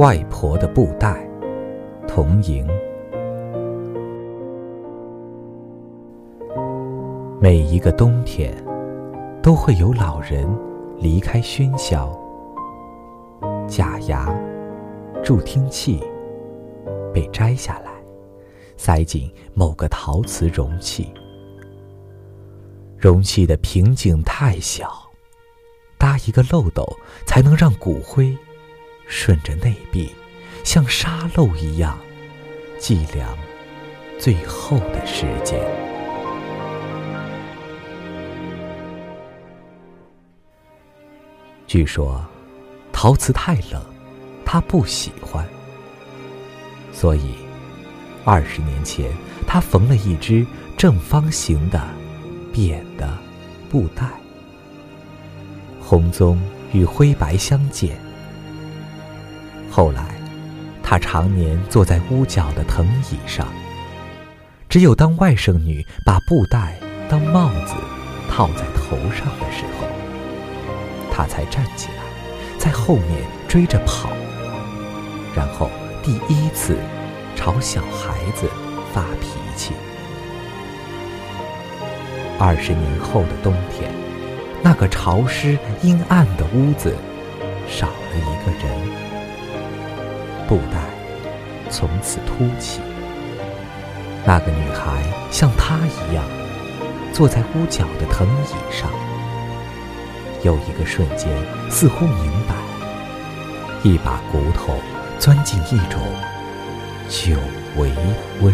外婆的布袋，童莹。每一个冬天，都会有老人离开喧嚣，假牙、助听器被摘下来，塞进某个陶瓷容器。容器的瓶颈太小，搭一个漏斗才能让骨灰。顺着内壁，像沙漏一样计量最后的时间。据说，陶瓷太冷，他不喜欢，所以二十年前他缝了一只正方形的扁的布袋，红棕与灰白相间。后来，他常年坐在屋角的藤椅上。只有当外甥女把布袋当帽子套在头上的时候，他才站起来，在后面追着跑，然后第一次朝小孩子发脾气。二十年后的冬天，那个潮湿阴暗的屋子少了一个人。布袋从此凸起。那个女孩像她一样，坐在屋角的藤椅上。有一个瞬间，似乎明白，一把骨头钻进一种久违的温。